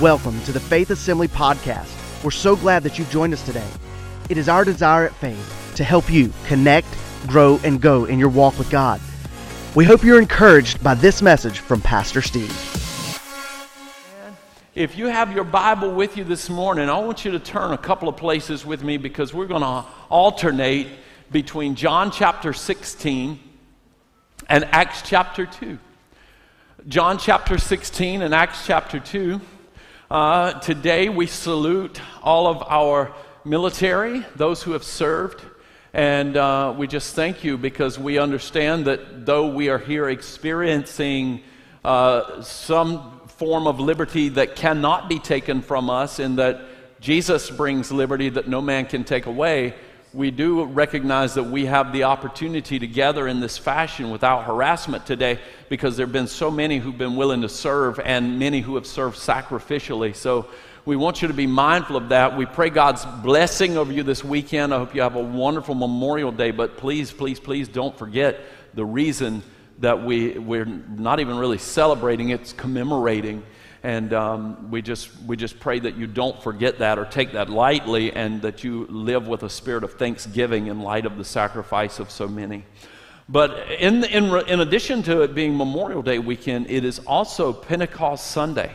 Welcome to the Faith Assembly Podcast. We're so glad that you've joined us today. It is our desire at Faith to help you connect, grow, and go in your walk with God. We hope you're encouraged by this message from Pastor Steve. If you have your Bible with you this morning, I want you to turn a couple of places with me because we're going to alternate between John chapter 16 and Acts chapter 2. John chapter 16 and Acts chapter 2. Uh, today we salute all of our military, those who have served, and uh, we just thank you because we understand that though we are here experiencing uh, some form of liberty that cannot be taken from us, and that Jesus brings liberty that no man can take away, we do recognize that we have the opportunity to gather in this fashion without harassment today because there have been so many who've been willing to serve and many who have served sacrificially. So we want you to be mindful of that. We pray God's blessing over you this weekend. I hope you have a wonderful Memorial Day, but please, please, please don't forget the reason that we, we're not even really celebrating, it's commemorating and um, we, just, we just pray that you don't forget that or take that lightly and that you live with a spirit of thanksgiving in light of the sacrifice of so many. But in, in, in addition to it being Memorial Day weekend, it is also Pentecost Sunday.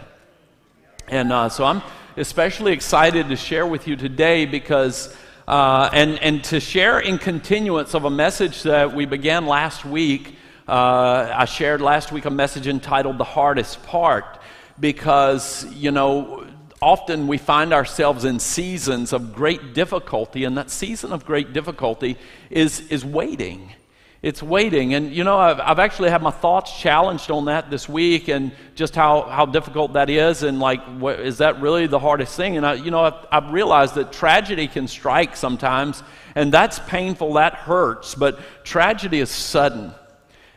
And uh, so I'm especially excited to share with you today because, uh, and, and to share in continuance of a message that we began last week. Uh, I shared last week a message entitled The Hardest Part because, you know, often we find ourselves in seasons of great difficulty, and that season of great difficulty is, is waiting. It's waiting. And, you know, I've, I've actually had my thoughts challenged on that this week and just how, how difficult that is. And, like, what, is that really the hardest thing? And, I, you know, I've, I've realized that tragedy can strike sometimes, and that's painful, that hurts. But tragedy is sudden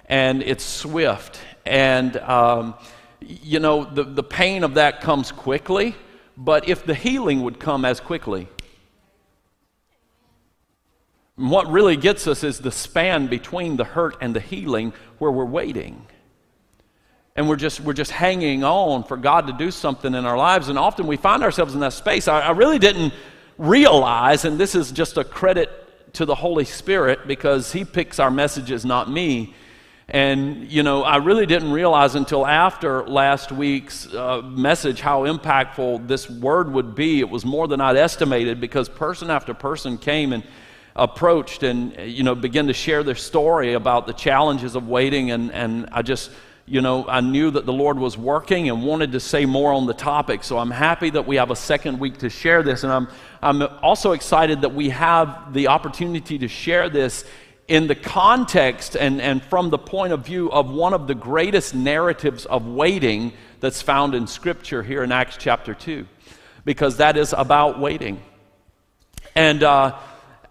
and it's swift. And, um, you know, the, the pain of that comes quickly, but if the healing would come as quickly. what really gets us is the span between the hurt and the healing where we're waiting. And we're just, we're just hanging on for God to do something in our lives. And often we find ourselves in that space. I, I really didn't realize, and this is just a credit to the Holy Spirit because He picks our messages, not me and, you know, I really didn't realize until after last week's uh, message how impactful this word would be. It was more than I'd estimated because person after person came and approached and, you know, began to share their story about the challenges of waiting. And, and I just, you know, I knew that the Lord was working and wanted to say more on the topic. So I'm happy that we have a second week to share this. And I'm, I'm also excited that we have the opportunity to share this in the context and, and from the point of view of one of the greatest narratives of waiting that's found in Scripture here in Acts chapter 2, because that is about waiting. And uh,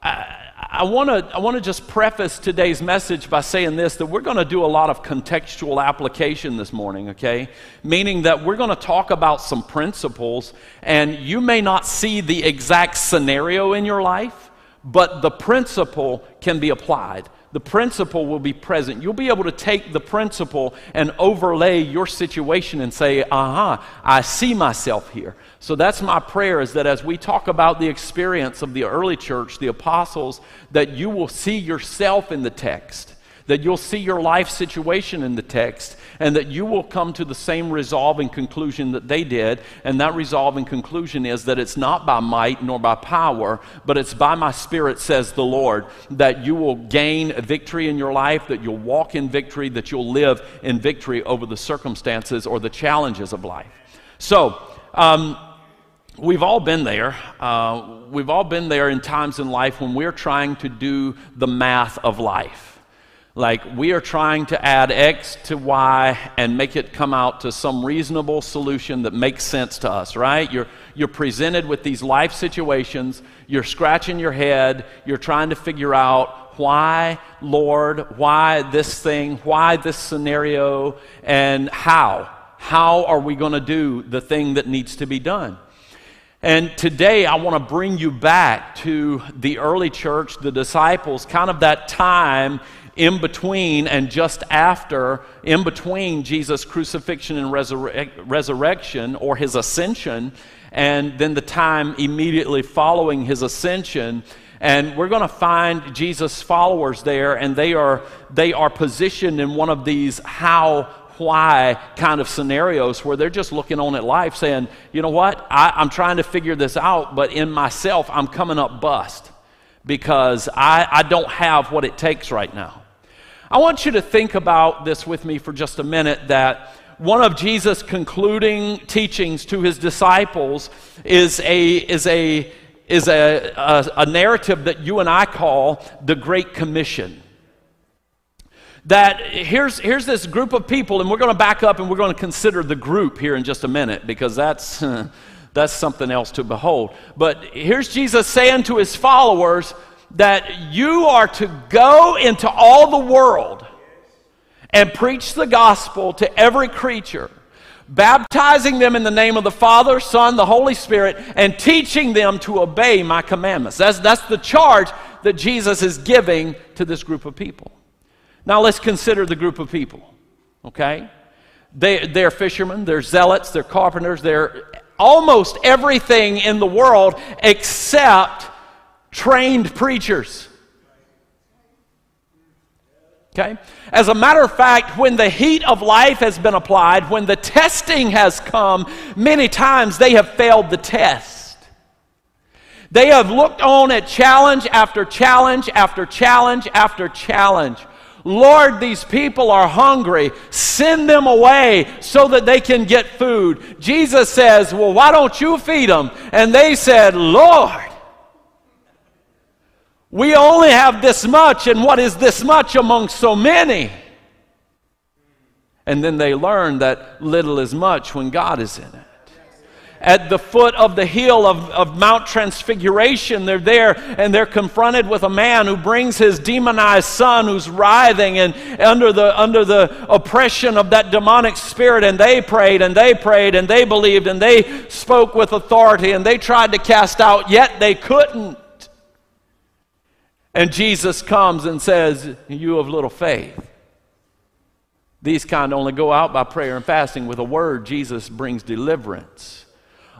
I, want to I wanna just preface today's message by saying this that we're going to do a lot of contextual application this morning, okay? Meaning that we're going to talk about some principles, and you may not see the exact scenario in your life but the principle can be applied. The principle will be present. You'll be able to take the principle and overlay your situation and say, aha, I see myself here. So that's my prayer is that as we talk about the experience of the early church, the apostles, that you will see yourself in the text that you'll see your life situation in the text and that you will come to the same resolve and conclusion that they did. And that resolve and conclusion is that it's not by might nor by power, but it's by my spirit, says the Lord, that you will gain victory in your life, that you'll walk in victory, that you'll live in victory over the circumstances or the challenges of life. So, um, We've all been there. Uh, we've all been there in times in life when we're trying to do the math of life. Like, we are trying to add X to Y and make it come out to some reasonable solution that makes sense to us, right? You're, you're presented with these life situations, you're scratching your head, you're trying to figure out why, Lord, why this thing, why this scenario, and how. How are we going to do the thing that needs to be done? And today I want to bring you back to the early church, the disciples, kind of that time in between and just after, in between Jesus' crucifixion and resurre- resurrection or his ascension, and then the time immediately following his ascension. And we're going to find Jesus' followers there, and they are, they are positioned in one of these how, why kind of scenarios where they're just looking on at life saying, you know what, I, I'm trying to figure this out, but in myself, I'm coming up bust because I, I don't have what it takes right now. I want you to think about this with me for just a minute that one of Jesus' concluding teachings to his disciples is a, is a, is a, a, a narrative that you and I call the Great Commission that here's, here's this group of people, and we're going to back up and we're going to consider the group here in just a minute because that's, that's something else to behold. But here's Jesus saying to his followers that you are to go into all the world and preach the gospel to every creature, baptizing them in the name of the Father, Son, the Holy Spirit, and teaching them to obey my commandments. That's, that's the charge that Jesus is giving to this group of people. Now let's consider the group of people, okay? They, they're fishermen, they're zealots, they're carpenters, they're almost everything in the world except trained preachers. Okay? As a matter of fact, when the heat of life has been applied, when the testing has come, many times they have failed the test. They have looked on at challenge after challenge after challenge after challenge. Lord, these people are hungry. Send them away so that they can get food. Jesus says, Well, why don't you feed them? And they said, Lord, we only have this much, and what is this much among so many? And then they learn that little is much when God is in it at the foot of the hill of, of Mount Transfiguration. They're there and they're confronted with a man who brings his demonized son who's writhing and under the, under the oppression of that demonic spirit. And they prayed and they prayed and they believed and they spoke with authority and they tried to cast out, yet they couldn't. And Jesus comes and says, You of little faith. These kind only go out by prayer and fasting. With a word, Jesus brings deliverance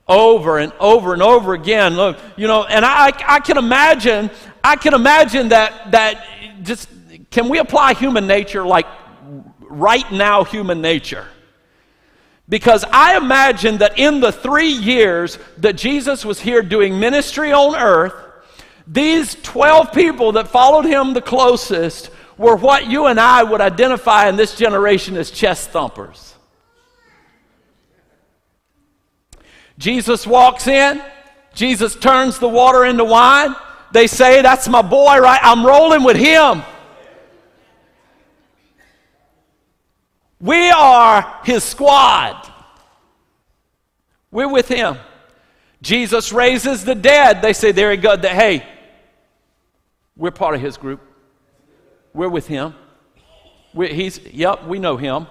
over and over and over again. Look, you know, and I, I can imagine, I can imagine that, that just, can we apply human nature like right now human nature? Because I imagine that in the three years that Jesus was here doing ministry on earth, these 12 people that followed him the closest were what you and I would identify in this generation as chest thumpers. Jesus walks in, Jesus turns the water into wine. They say, That's my boy, right? I'm rolling with him. We are his squad. We're with him. Jesus raises the dead. They say, There he goes. Hey, we're part of his group. We're with him. We're, he's, yep, we know him.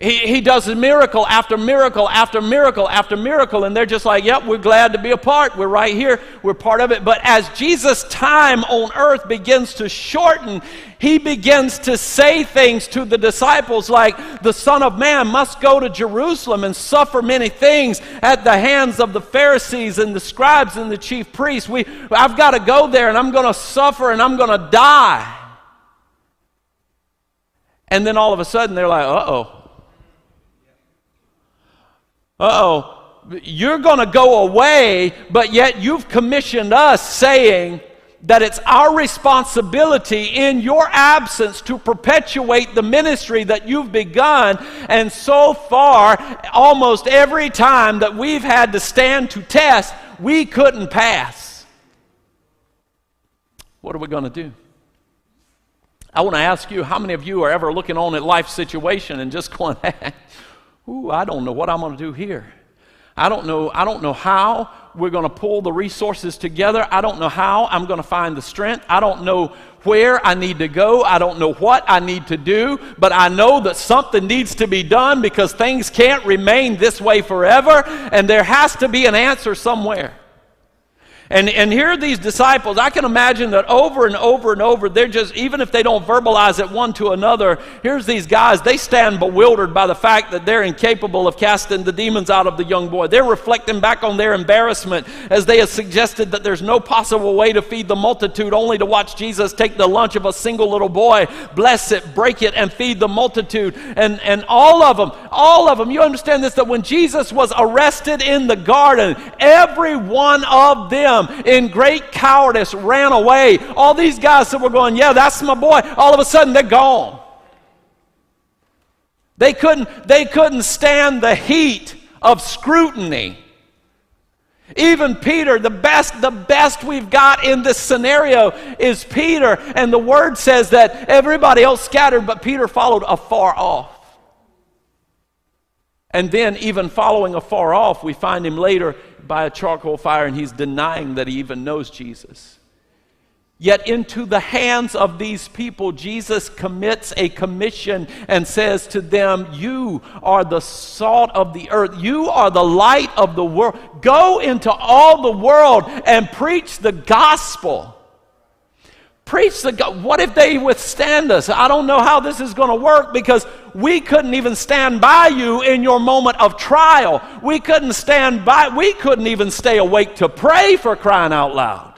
He, he does miracle after miracle after miracle after miracle, and they're just like, yep, we're glad to be a part. We're right here. We're part of it. But as Jesus' time on earth begins to shorten, he begins to say things to the disciples like, the Son of Man must go to Jerusalem and suffer many things at the hands of the Pharisees and the scribes and the chief priests. We, I've got to go there and I'm going to suffer and I'm going to die. And then all of a sudden they're like, uh oh oh, you're going to go away, but yet you've commissioned us saying that it's our responsibility in your absence to perpetuate the ministry that you've begun. And so far, almost every time that we've had to stand to test, we couldn't pass. What are we going to do? I want to ask you how many of you are ever looking on at life situation and just going, Ooh, I don't know what I'm going to do here. I don't know, I don't know how we're going to pull the resources together. I don't know how I'm going to find the strength. I don't know where I need to go. I don't know what I need to do, but I know that something needs to be done because things can't remain this way forever, and there has to be an answer somewhere. And, and here are these disciples. I can imagine that over and over and over, they're just, even if they don't verbalize it one to another, here's these guys. They stand bewildered by the fact that they're incapable of casting the demons out of the young boy. They're reflecting back on their embarrassment as they have suggested that there's no possible way to feed the multitude, only to watch Jesus take the lunch of a single little boy, bless it, break it, and feed the multitude. And, and all of them, all of them, you understand this, that when Jesus was arrested in the garden, every one of them in great cowardice ran away. All these guys that were going, Yeah, that's my boy, all of a sudden they're gone. They couldn't, they couldn't stand the heat of scrutiny. Even Peter, the best, the best we've got in this scenario is Peter, and the word says that everybody else scattered, but Peter followed afar off. And then, even following afar off, we find him later by a charcoal fire and he's denying that he even knows Jesus. Yet, into the hands of these people, Jesus commits a commission and says to them, You are the salt of the earth. You are the light of the world. Go into all the world and preach the gospel. Preach the God. What if they withstand us? I don't know how this is going to work because we couldn't even stand by you in your moment of trial. We couldn't stand by, we couldn't even stay awake to pray for crying out loud.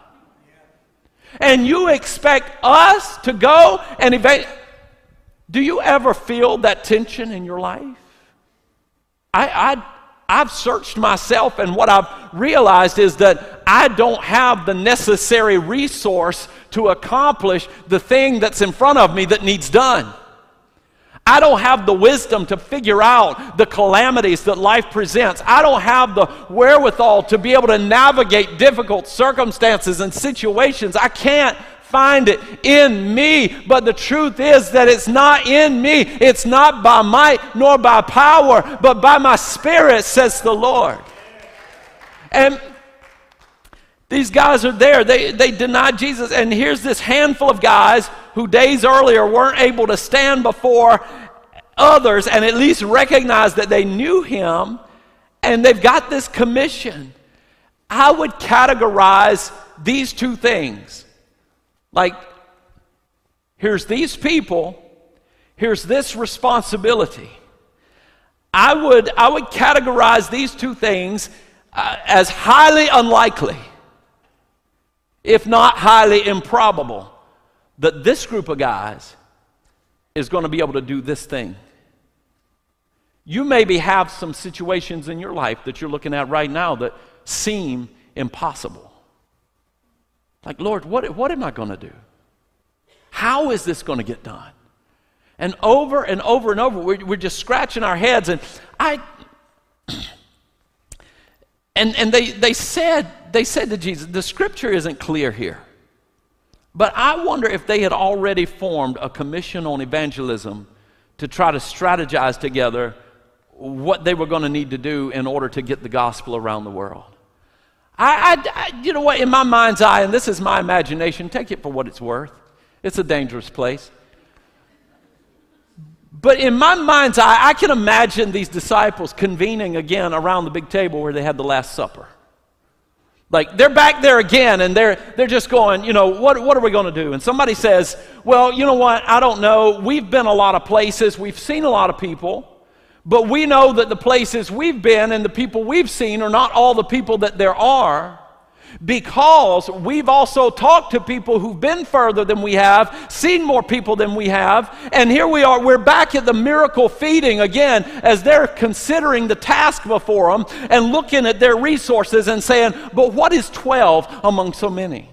And you expect us to go and evade. Do you ever feel that tension in your life? I, I, I've searched myself, and what I've realized is that I don't have the necessary resource to accomplish the thing that's in front of me that needs done. I don't have the wisdom to figure out the calamities that life presents. I don't have the wherewithal to be able to navigate difficult circumstances and situations. I can't find it in me. But the truth is that it's not in me. It's not by might nor by power, but by my spirit, says the Lord. And these guys are there. They, they denied Jesus. And here's this handful of guys who days earlier weren't able to stand before others and at least recognize that they knew him. And they've got this commission. I would categorize these two things like, here's these people, here's this responsibility. I would, I would categorize these two things uh, as highly unlikely, if not highly improbable, that this group of guys is going to be able to do this thing. You maybe have some situations in your life that you're looking at right now that seem impossible. Like, Lord, what, what am I going to do? How is this going to get done? And over and over and over, we're, we're just scratching our heads. And I, and, and they, they said, they said to Jesus, the scripture isn't clear here. But I wonder if they had already formed a commission on evangelism to try to strategize together what they were going to need to do in order to get the gospel around the world. I, I, I, you know what, in my mind's eye, and this is my imagination, take it for what it's worth. It's a dangerous place. But in my mind's eye, I can imagine these disciples convening again around the big table where they had the Last Supper. Like they're back there again and they're, they're just going, you know, what, what are we going to do? And somebody says, well, you know what? I don't know. We've been a lot of places, we've seen a lot of people. But we know that the places we've been and the people we've seen are not all the people that there are because we've also talked to people who've been further than we have, seen more people than we have, and here we are, we're back at the miracle feeding again as they're considering the task before them and looking at their resources and saying, But what is 12 among so many?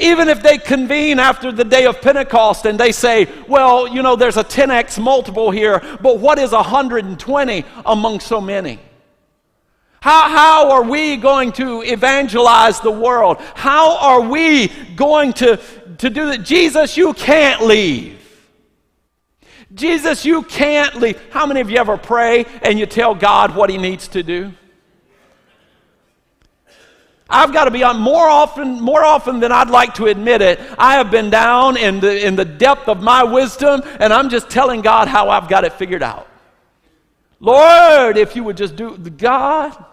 Even if they convene after the day of Pentecost and they say, well, you know, there's a 10x multiple here, but what is 120 among so many? How, how are we going to evangelize the world? How are we going to, to do that? Jesus, you can't leave. Jesus, you can't leave. How many of you ever pray and you tell God what He needs to do? I've got to be on more often, more often than I'd like to admit it. I have been down in the, in the depth of my wisdom, and I'm just telling God how I've got it figured out. Lord, if you would just do, God,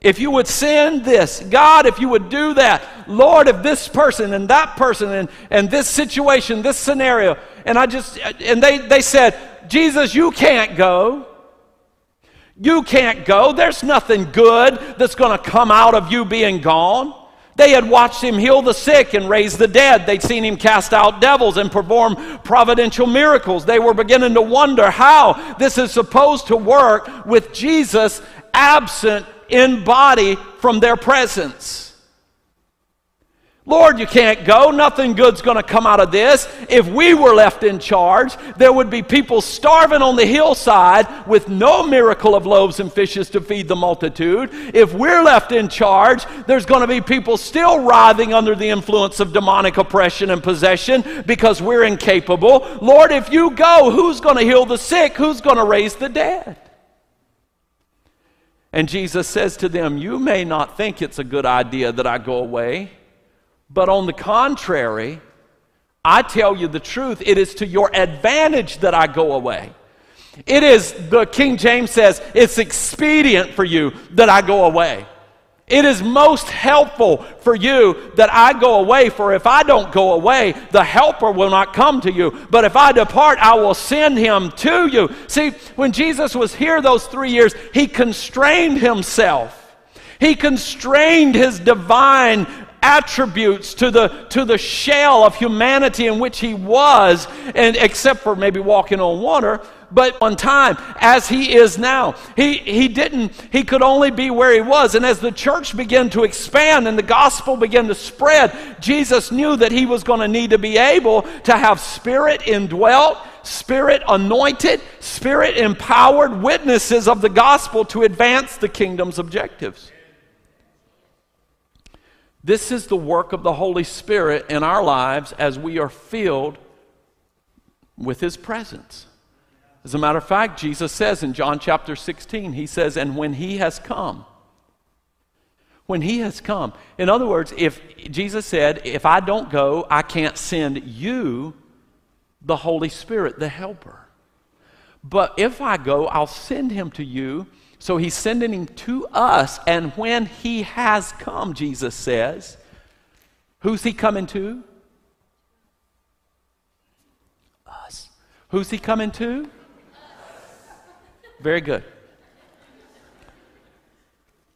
If you would send this, God, if you would do that, Lord, if this person and that person and, and this situation, this scenario, and I just, and they, they said, Jesus, you can't go. You can't go. There's nothing good that's going to come out of you being gone. They had watched him heal the sick and raise the dead. They'd seen him cast out devils and perform providential miracles. They were beginning to wonder how this is supposed to work with Jesus absent in body from their presence. Lord, you can't go. Nothing good's going to come out of this. If we were left in charge, there would be people starving on the hillside with no miracle of loaves and fishes to feed the multitude. If we're left in charge, there's going to be people still writhing under the influence of demonic oppression and possession because we're incapable. Lord, if you go, who's going to heal the sick? Who's going to raise the dead? And Jesus says to them, You may not think it's a good idea that I go away. But on the contrary, I tell you the truth, it is to your advantage that I go away. It is, the King James says, it's expedient for you that I go away. It is most helpful for you that I go away, for if I don't go away, the helper will not come to you. But if I depart, I will send him to you. See, when Jesus was here those three years, he constrained himself. He constrained his divine attributes to the, to the shell of humanity in which he was, and except for maybe walking on water, but on time as he is now. He, he didn't, he could only be where he was. And as the church began to expand and the gospel began to spread, Jesus knew that he was going to need to be able to have spirit indwelt, spirit anointed, spirit empowered witnesses of the gospel to advance the kingdom's objectives. This is the work of the Holy Spirit in our lives as we are filled with His presence. As a matter of fact, Jesus says in John chapter 16, He says, And when He has come, when He has come. In other words, if Jesus said, If I don't go, I can't send you the Holy Spirit, the Helper. But if I go, I'll send Him to you so he's sending him to us. And when he has come, Jesus says, who's he coming to? Us. Who's he coming to? Very good.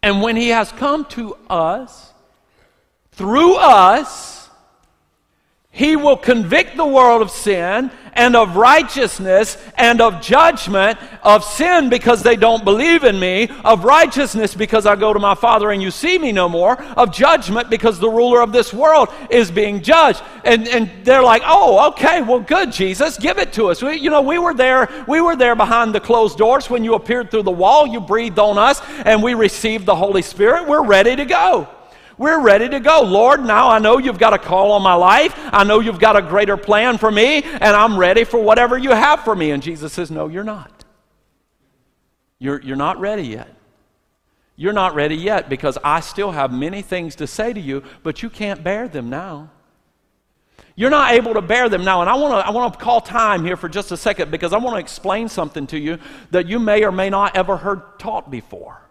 And when he has come to us, through us, he will convict the world of sin and of righteousness and of judgment, of sin because they don't believe in me, of righteousness because I go to my Father and you see me no more, of judgment because the ruler of this world is being judged. And, and they're like, oh, okay, well, good, Jesus, give it to us. We, you know, we were there, we were there behind the closed doors when you appeared through the wall, you breathed on us, and we received the Holy Spirit. We're ready to go. We're ready to go. Lord, now I know you've got a call on my life. I know you've got a greater plan for me, and I'm ready for whatever you have for me. And Jesus says, No, you're not. You're, you're not ready yet. You're not ready yet because I still have many things to say to you, but you can't bear them now. You're not able to bear them now. And I want to I want to call time here for just a second because I want to explain something to you that you may or may not ever heard taught before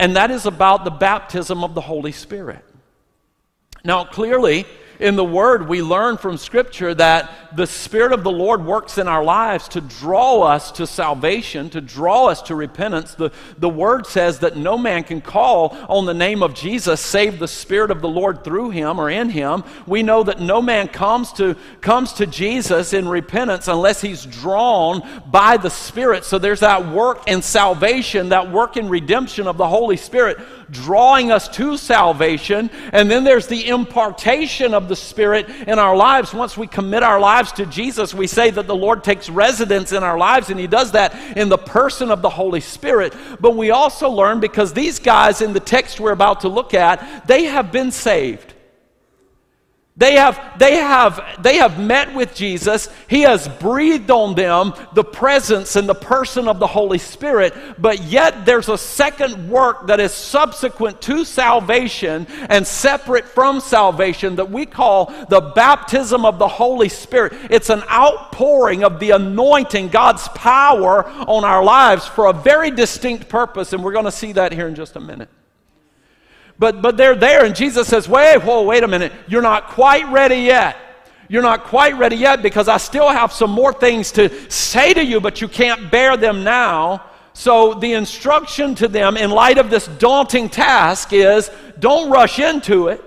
and that is about the baptism of the Holy Spirit. Now, clearly, in the Word, we learn from Scripture that the Spirit of the Lord works in our lives to draw us to salvation, to draw us to repentance. The, the Word says that no man can call on the name of Jesus save the Spirit of the Lord through him or in him. We know that no man comes to, comes to Jesus in repentance unless he's drawn by the Spirit. So there's that work in salvation, that work in redemption of the Holy Spirit drawing us to salvation. And then there's the impartation of the Spirit in our lives. Once we commit our lives to Jesus, we say that the Lord takes residence in our lives, and He does that in the person of the Holy Spirit. But we also learn because these guys in the text we're about to look at, they have been saved. They have, they, have, they have met with Jesus. He has breathed on them the presence and the person of the Holy Spirit, but yet there's a second work that is subsequent to salvation and separate from salvation that we call the baptism of the Holy Spirit. It's an outpouring of the anointing, God's power on our lives for a very distinct purpose, and we're going to see that here in just a minute. But, but they're there, and Jesus says, Wait, whoa, wait a minute. You're not quite ready yet. You're not quite ready yet because I still have some more things to say to you, but you can't bear them now. So, the instruction to them in light of this daunting task is don't rush into it.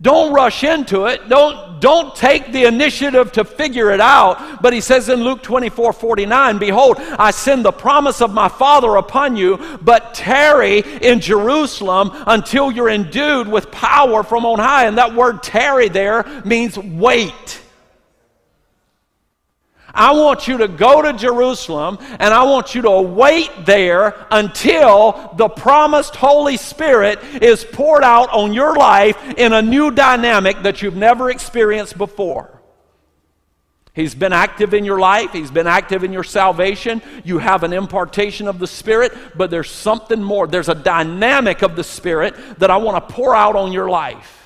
Don't rush into it. Don't, don't take the initiative to figure it out. But he says in Luke 24 49, Behold, I send the promise of my Father upon you, but tarry in Jerusalem until you're endued with power from on high. And that word tarry there means wait. I want you to go to Jerusalem and I want you to wait there until the promised Holy Spirit is poured out on your life in a new dynamic that you've never experienced before. He's been active in your life. He's been active in your salvation. You have an impartation of the Spirit, but there's something more. There's a dynamic of the Spirit that I want to pour out on your life.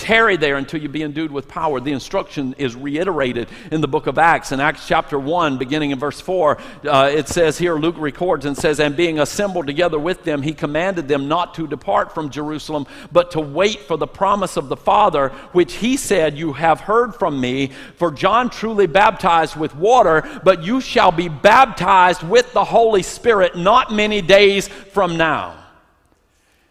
Tarry there until you be endued with power. The instruction is reiterated in the book of Acts. In Acts chapter 1, beginning in verse 4, uh, it says here, Luke records and says, And being assembled together with them, he commanded them not to depart from Jerusalem, but to wait for the promise of the Father, which he said, You have heard from me. For John truly baptized with water, but you shall be baptized with the Holy Spirit not many days from now.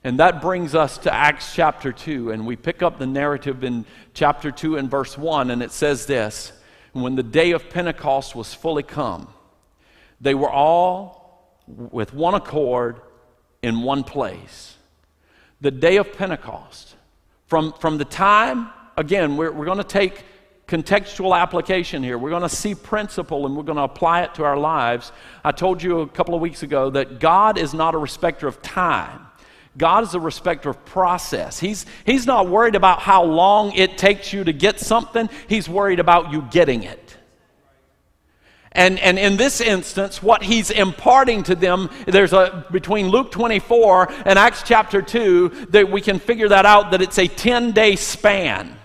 And that brings us to Acts chapter 2. And we pick up the narrative in chapter 2 and verse 1. And it says this When the day of Pentecost was fully come, they were all with one accord in one place. The day of Pentecost. From, from the time, again, we're, we're going to take contextual application here. We're going to see principle and we're going to apply it to our lives. I told you a couple of weeks ago that God is not a respecter of time. God is a respecter of process. He's, he's not worried about how long it takes you to get something, He's worried about you getting it. And, and in this instance, what he's imparting to them, there's a, between Luke 24 and Acts chapter 2, that we can figure that out that it's a 10 day span.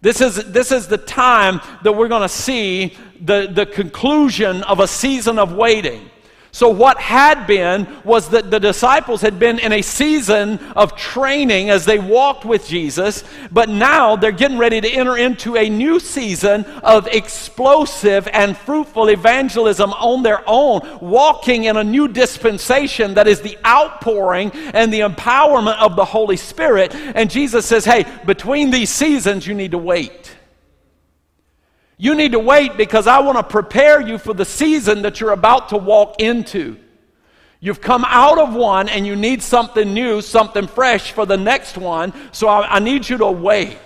This is, this is the time that we're going to see the, the conclusion of a season of waiting. So, what had been was that the disciples had been in a season of training as they walked with Jesus, but now they're getting ready to enter into a new season of explosive and fruitful evangelism on their own, walking in a new dispensation that is the outpouring and the empowerment of the Holy Spirit. And Jesus says, Hey, between these seasons, you need to wait. You need to wait because I want to prepare you for the season that you're about to walk into. You've come out of one and you need something new, something fresh for the next one. So I, I, need you to wait.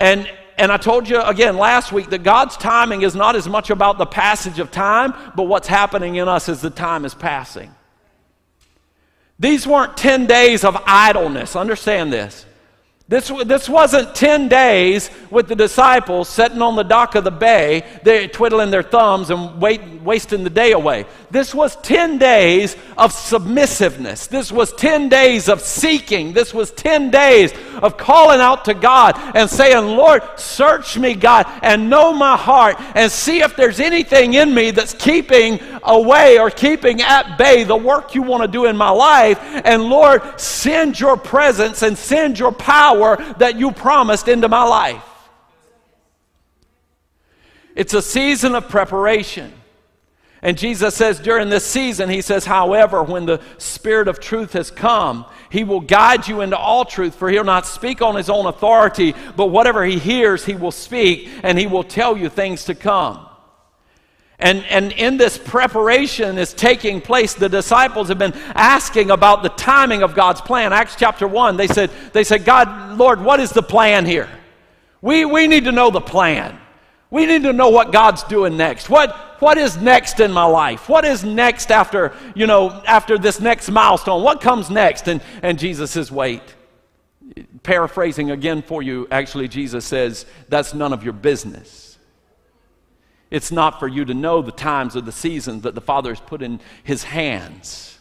And, and I told you again last week that God's timing is not as much about the passage of time, but what's happening in us as the time is passing. These weren't 10 days of idleness. Understand this. This, this wasn't 10 days with the disciples sitting on the dock of the bay, they twiddling their thumbs and wait, wasting the day away. This was 10 days of submissiveness. This was 10 days of seeking. This was 10 days of calling out to God and saying, Lord, search me, God, and know my heart and see if there's anything in me that's keeping away or keeping at bay the work you want to do in my life. And Lord, send your presence and send your power power that you promised into my life. It's a season of preparation. And Jesus says during this season, He says, however, when the Spirit of truth has come, He will guide you into all truth, for He'll not speak on His own authority, but whatever He hears, He will speak, and He will tell you things to come. And, and in this preparation is taking place, the disciples have been asking about the timing of God's plan. Acts chapter 1, they said, they said God, Lord, what is the plan here? We, we need to know the plan. We need to know what God's doing next. What, what is next in my life? What is next after, you know, after this next milestone? What comes next? And, and Jesus says, wait. Paraphrasing again for you, actually, Jesus says, that's none of your business. It's not for you to know the times or the seasons that the Father has put in His hands,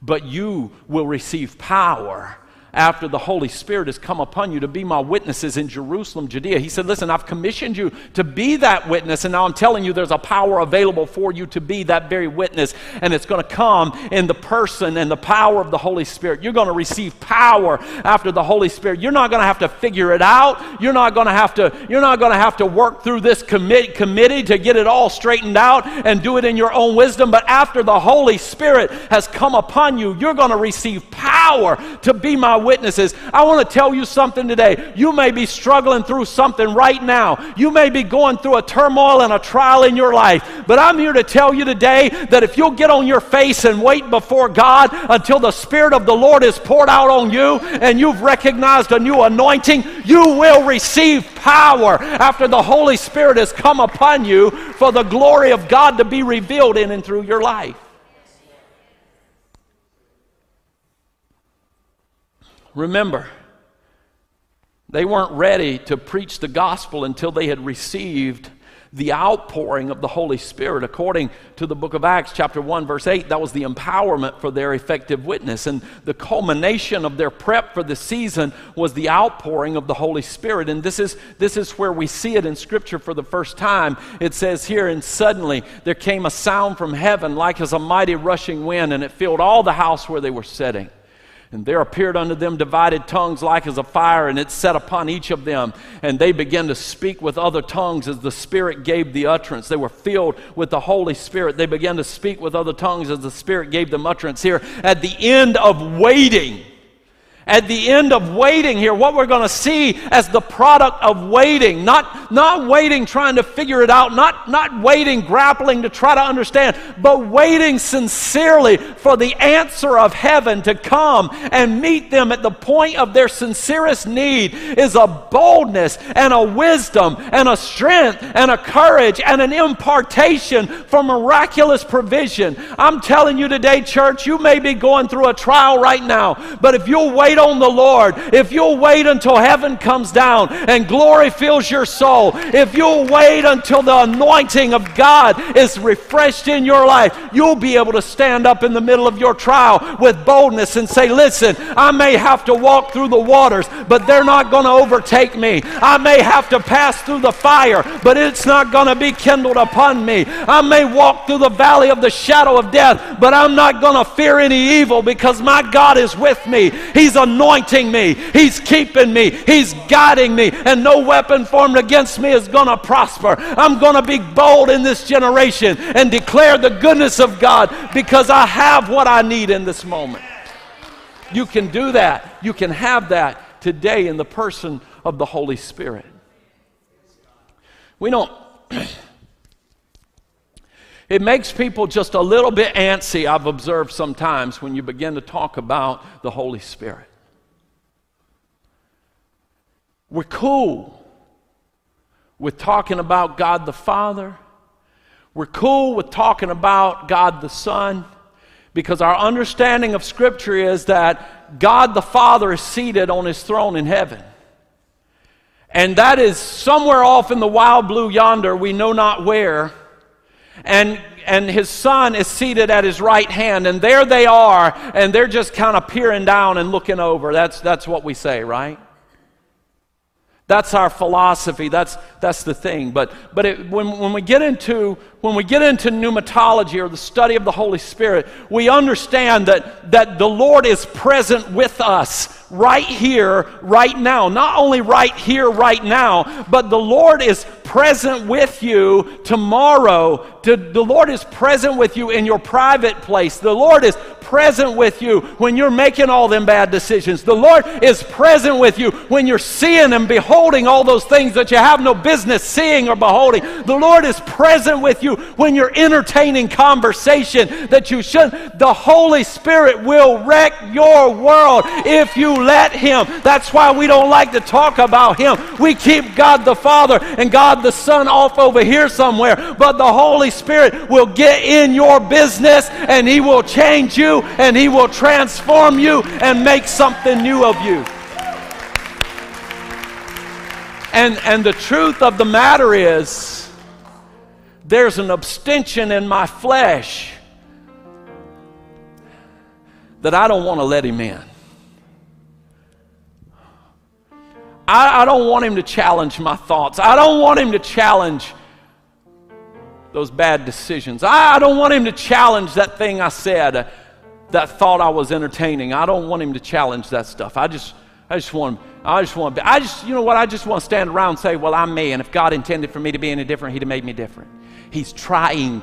but you will receive power after the Holy Spirit has come upon you to be my witnesses in Jerusalem, Judea. He said, Listen, I've commissioned you to be that witness, and now I'm telling you there's a power available for you to be that very witness, and it's going to come in the person and the power of the Holy Spirit. You're going to receive power after the Holy Spirit. You're not going to have to figure it out. You're not going to have to, you're not going to have to work through this commit, committee to get it all straightened out and do it in your own wisdom. But after the Holy Spirit has come upon you, you're going to receive power to be my witnesses. I want to tell you something today. You may be struggling through something right now. You may be going through a turmoil and a trial in your life. But I'm here to tell you today that if you'll get on your face and wait before God until the Spirit of the Lord is poured out on you and you've recognized a new anointing, you will receive power after the Holy Spirit has come upon you for the glory of God to be revealed in and through your life. Remember, they weren't ready to preach the gospel until they had received the outpouring of the Holy Spirit. According to the book of Acts, chapter 1, verse 8, that was the empowerment for their effective witness. And the culmination of their prep for the season was the outpouring of the Holy Spirit. And this is, this is where we see it in Scripture for the first time. It says here, and suddenly there came a sound from heaven like as a mighty rushing wind, and it filled all the house where they were sitting. And there appeared unto them divided tongues like as a fire, and it set upon each of them. And they began to speak with other tongues as the Spirit gave the utterance. They were filled with the Holy Spirit. They began to speak with other tongues as the Spirit gave them utterance. Here, at the end of waiting, at the end of waiting here, what we're going to see as the product of waiting, not, not waiting trying to figure it out, not, not waiting grappling to try to understand, but waiting sincerely for the answer of heaven to come and meet them at the point of their sincerest need is a boldness and a wisdom and a strength and a courage and an impartation for miraculous provision. I'm telling you today, church, you may be going through a trial right now, but if you'll wait wait on the Lord, if you'll wait until heaven comes down and glory fills your soul, if you'll wait until the anointing of God is refreshed in your life, you'll be able to stand up in the middle of your trial with boldness and say, Listen, I may have to walk through the waters, but they're not going to overtake me. I may have to pass through the fire, but it's not going to be kindled upon me. I may walk through the valley of the shadow of death, but I'm not going to fear any evil because my God is with me. He's a anointing me, He's keeping me, He's guiding me, and no weapon formed against me is going to prosper. I'm going to be bold in this generation and declare the goodness of God because I have what I need in this moment. You can do that. You can have that today in the person of the Holy Spirit. We don't. It makes people just a little bit antsy, I've observed sometimes, when you begin to talk about the Holy Spirit. We're cool with talking about God the Father. We're cool with talking about God the Son because our understanding of Scripture is that God the Father is seated on his throne in heaven. And that is somewhere off in the wild blue yonder, we know not where. And, and his son is seated at his right hand, and there they are, and they're just kind of peering down and looking over. That's, that's what we say, right? That's our philosophy. That's, that's the thing. But, but it, when, when, we get into, when we get into pneumatology or the study of the Holy Spirit, we understand that, that the Lord is present with us right here, right now. Not only right here, right now, but the Lord is present with you tomorrow. The Lord is present with you in your private place. The Lord is present with you when you're making all them bad decisions. The Lord is present with you when you're seeing and beholding all those things that you have no business seeing or beholding. The Lord is present with you when you're entertaining conversation that you shouldn't. The Holy Spirit will wreck your world if you let Him. That's why we don't like to talk about Him. We keep God the Father and God the Son off over here somewhere, but the Holy Spirit will get in your business and He will change you and He will transform you and make something new of you. And, and the truth of the matter is, there's an abstention in my flesh that I don't want to let Him in. I, I don't want him to challenge my thoughts. I don't want him to challenge those bad decisions. I, don't want him to challenge that thing I said, that thought I was entertaining. I don't want him to challenge that stuff. I just, I just want, I just want, I just, you know what? I just want to stand around and say, well, I'm me, and if God intended for me to be any different, He'd have made me different. He's trying.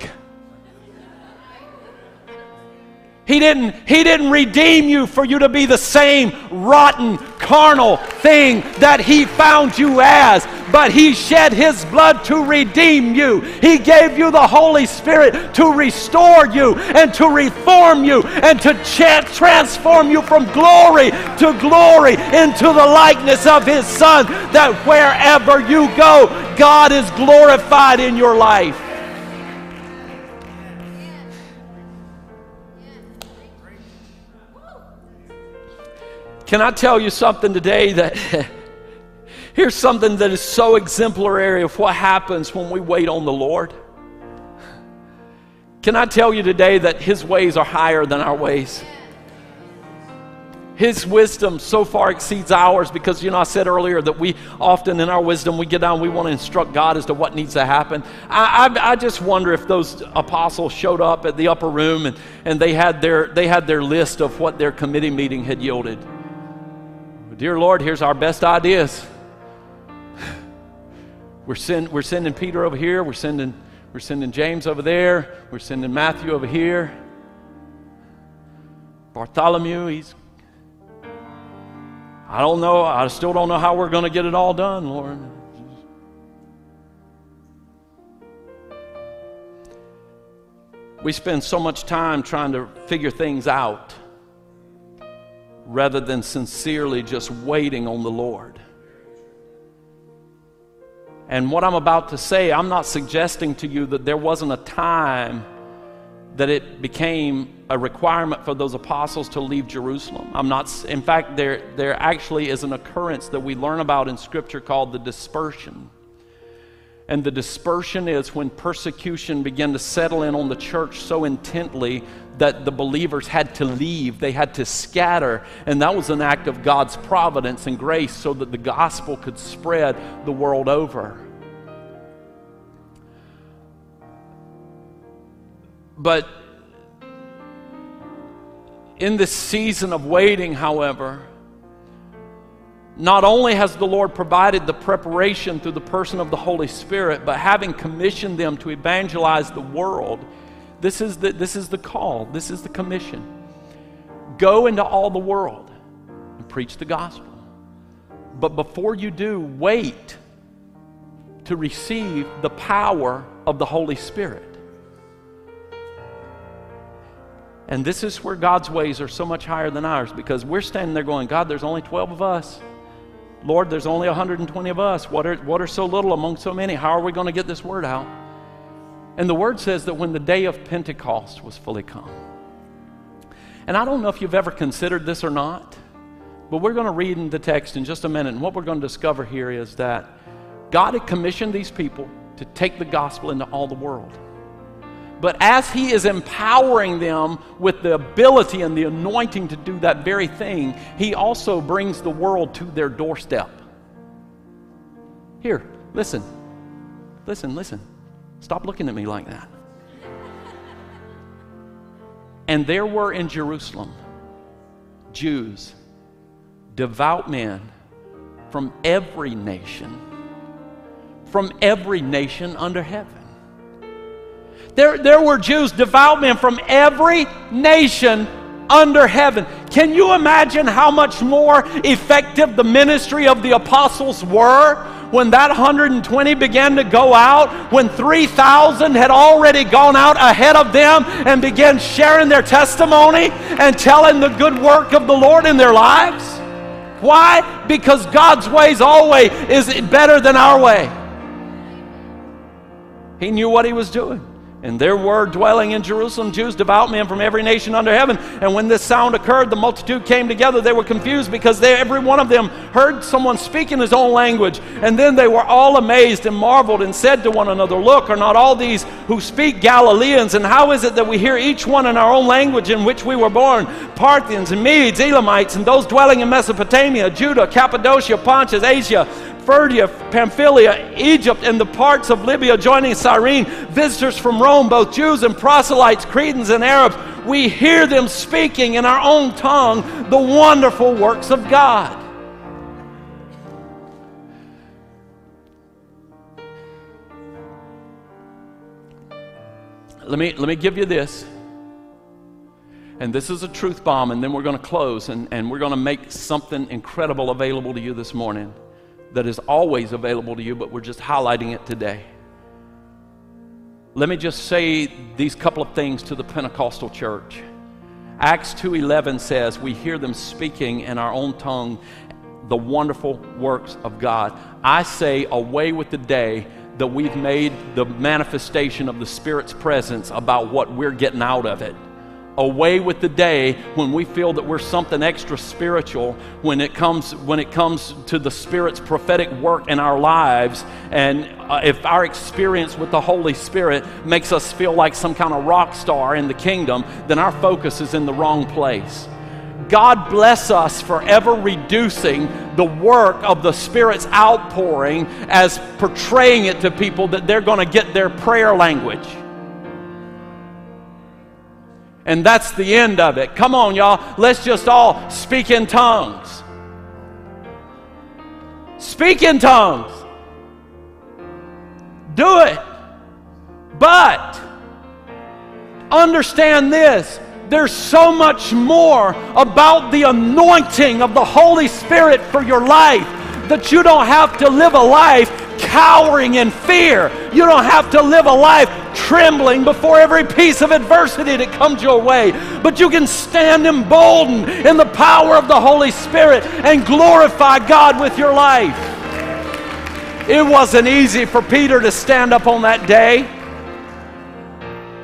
He didn't, he didn't redeem you for you to be the same rotten, carnal thing that He found you as, but He shed His blood to redeem you. He gave you the Holy Spirit to restore you and to reform you and to transform you from glory to glory into the likeness of His Son, that wherever you go, God is glorified in your life. Can I tell you something today that here's something that is so exemplary of what happens when we wait on the Lord? Can I tell you today that His ways are higher than our ways? His wisdom so far exceeds ours because, you know, I said earlier that we often in our wisdom, we get down, we want to instruct God as to what needs to happen. I, I, I, just wonder if those apostles showed up at the upper room and, and they, had their, they had their list of what their committee meeting had yielded. Dear Lord, here's our best ideas. We're, send, we're sending Peter over here. We're sending, we're sending James over there. We're sending Matthew over here. Bartholomew, he's. I don't know. I still don't know how we're going to get it all done, Lord. We spend so much time trying to figure things out rather than sincerely just waiting on the Lord. And what I'm about to say, I'm not suggesting to you that there wasn't a time that it became a requirement for those apostles to leave Jerusalem. I'm not, in fact, there, there actually is an occurrence that we learn about in Scripture called the dispersion. And the dispersion is when persecution began to settle in on the church so intently that the believers had to leave, they had to scatter. And that was an act of God's providence and grace so that the gospel could spread the world over. But in this season of waiting, however, not only has the Lord provided the preparation through the person of the Holy Spirit, but having commissioned them to evangelize the world, this is the, this is the call, this is the commission. Go into all the world and preach the gospel. But before you do, wait to receive the power of the Holy Spirit. And this is where God's ways are so much higher than ours because we're standing there going, God, there's only 12 of us. Lord, there's only 120 of us. What are, what are so little among so many? How are we going to get this word out? And the word says that when the day of Pentecost was fully come. And I don't know if you've ever considered this or not, but we're going to read in the text in just a minute. And what we're going to discover here is that God had commissioned these people to take the gospel into all the world. But as He is empowering them with the ability and the anointing to do that very thing, He also brings the world to their doorstep. Here, listen. Listen, listen. Stop looking at me like that. And there were in Jerusalem Jews, devout men from every nation, from every nation under heaven. There, there were Jews, devout men from every nation under heaven. Can you imagine how much more effective the ministry of the apostles were when that 120 began to go out? When 3,000 had already gone out ahead of them and began sharing their testimony and telling the good work of the Lord in their lives? Why? Because God's ways always is better than our way. He knew what he was doing. And there were dwelling in Jerusalem Jews, devout men from every nation under heaven. And when this sound occurred, the multitude came together. They were confused because they, every one of them heard someone speak in his own language. And then they were all amazed and marveled and said to one another, Look, are not all these who speak Galileans? And how is it that we hear each one in our own language in which we were born? Parthians and Medes, Elamites, and those dwelling in Mesopotamia, Judah, Cappadocia, Pontus, Asia, Phrygia, Pamphylia, Egypt, and the parts of Libya joining Cyrene, visitors from Rome, both Jews and proselytes, Cretans and Arabs, we hear them speaking in our own tongue the wonderful works of God. Let me, let me give you this. And this is a truth bomb, and then we're going to close, and, and we're going to make something incredible available to you this morning that is always available to you, but we're just highlighting it today. Let me just say these couple of things to the Pentecostal church. Acts 2:11 says, "We hear them speaking in our own tongue the wonderful works of God." I say, away with the day that we've made the manifestation of the Spirit's presence about what we're getting out of it away with the day when we feel that we're something extra spiritual when it comes when it comes to the spirit's prophetic work in our lives and uh, if our experience with the holy spirit makes us feel like some kind of rock star in the kingdom then our focus is in the wrong place God bless us for ever reducing the work of the Spirit's outpouring as portraying it to people that they're going to get their prayer language. And that's the end of it. Come on, y'all. Let's just all speak in tongues. Speak in tongues. Do it. But understand this there's so much more about the anointing of the Holy Spirit for your life that you don't have to live a life cowering in fear. You don't have to live a life trembling before every piece of adversity that comes your way, but you can stand emboldened in the power of the Holy Spirit and glorify God with your life. It wasn't easy for Peter to stand up on that day.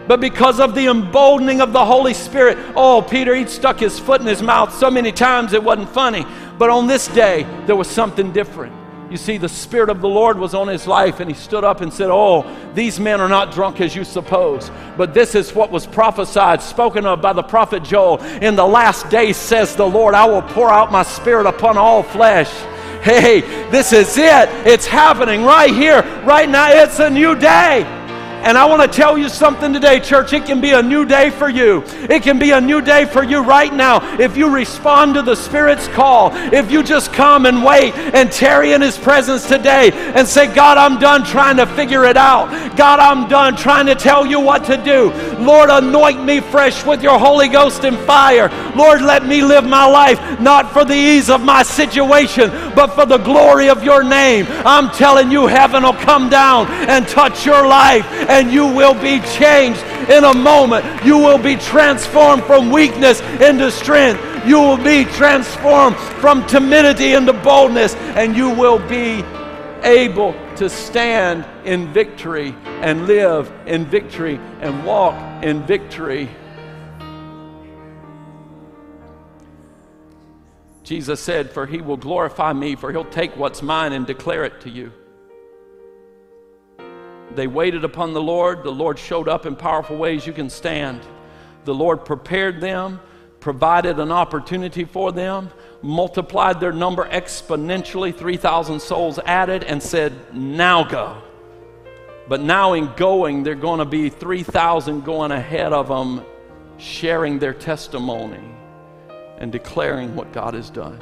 But because of the emboldening of the Holy Spirit, oh, Peter, he'd stuck his foot in his mouth so many times it wasn't funny. But on this day, there was something different. You see, the Spirit of the Lord was on his life, and he stood up and said, Oh, these men are not drunk as you suppose, but this is what was prophesied, spoken of by the prophet Joel. In the last days, says the Lord, I will pour out my Spirit upon all flesh. Hey, this is it. It's happening right here, right now. It's a new day. And I want to tell you something today, church. It can be a new day for you. It can be a new day for you right now if you respond to the Spirit's call. If you just come and wait and tarry in His presence today and say, God, I'm done trying to figure it out. God, I'm done trying to tell you what to do. Lord, anoint me fresh with your Holy Ghost and fire. Lord, let me live my life not for the ease of my situation, but for the glory of your name. I'm telling you, heaven will come down and touch your life and you will be changed in a moment. You will be transformed from weakness into strength. You will be transformed from timidity into boldness, and you will be able to stand in victory and live in victory and walk in victory. Jesus said, For he will glorify me, for he'll take what's mine and declare it to you. They waited upon the Lord. The Lord showed up in powerful ways. You can stand. The Lord prepared them, provided an opportunity for them, multiplied their number exponentially 3,000 souls added, and said, Now go. But now, in going, they're going to be 3,000 going ahead of them, sharing their testimony and declaring what God has done.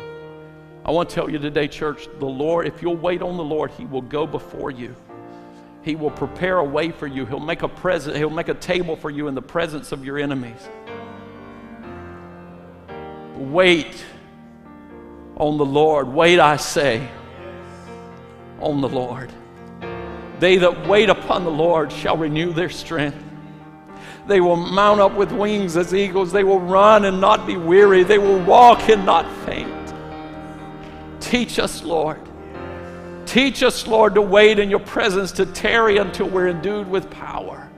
I want to tell you today, church, the Lord, if you'll wait on the Lord, He will go before you. He will prepare a way for you. He'll make a present, he'll make a table for you in the presence of your enemies. Wait on the Lord. Wait, I say, on the Lord. They that wait upon the Lord shall renew their strength. They will mount up with wings as eagles. They will run and not be weary. They will walk and not faint. Teach us, Lord. Teach us, Lord, to wait in your presence, to tarry until we're endued with power.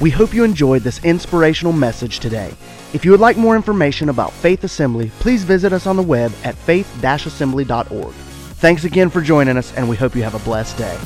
We hope you enjoyed this inspirational message today. If you would like more information about Faith Assembly, please visit us on the web at faith-assembly.org. Thanks again for joining us, and we hope you have a blessed day.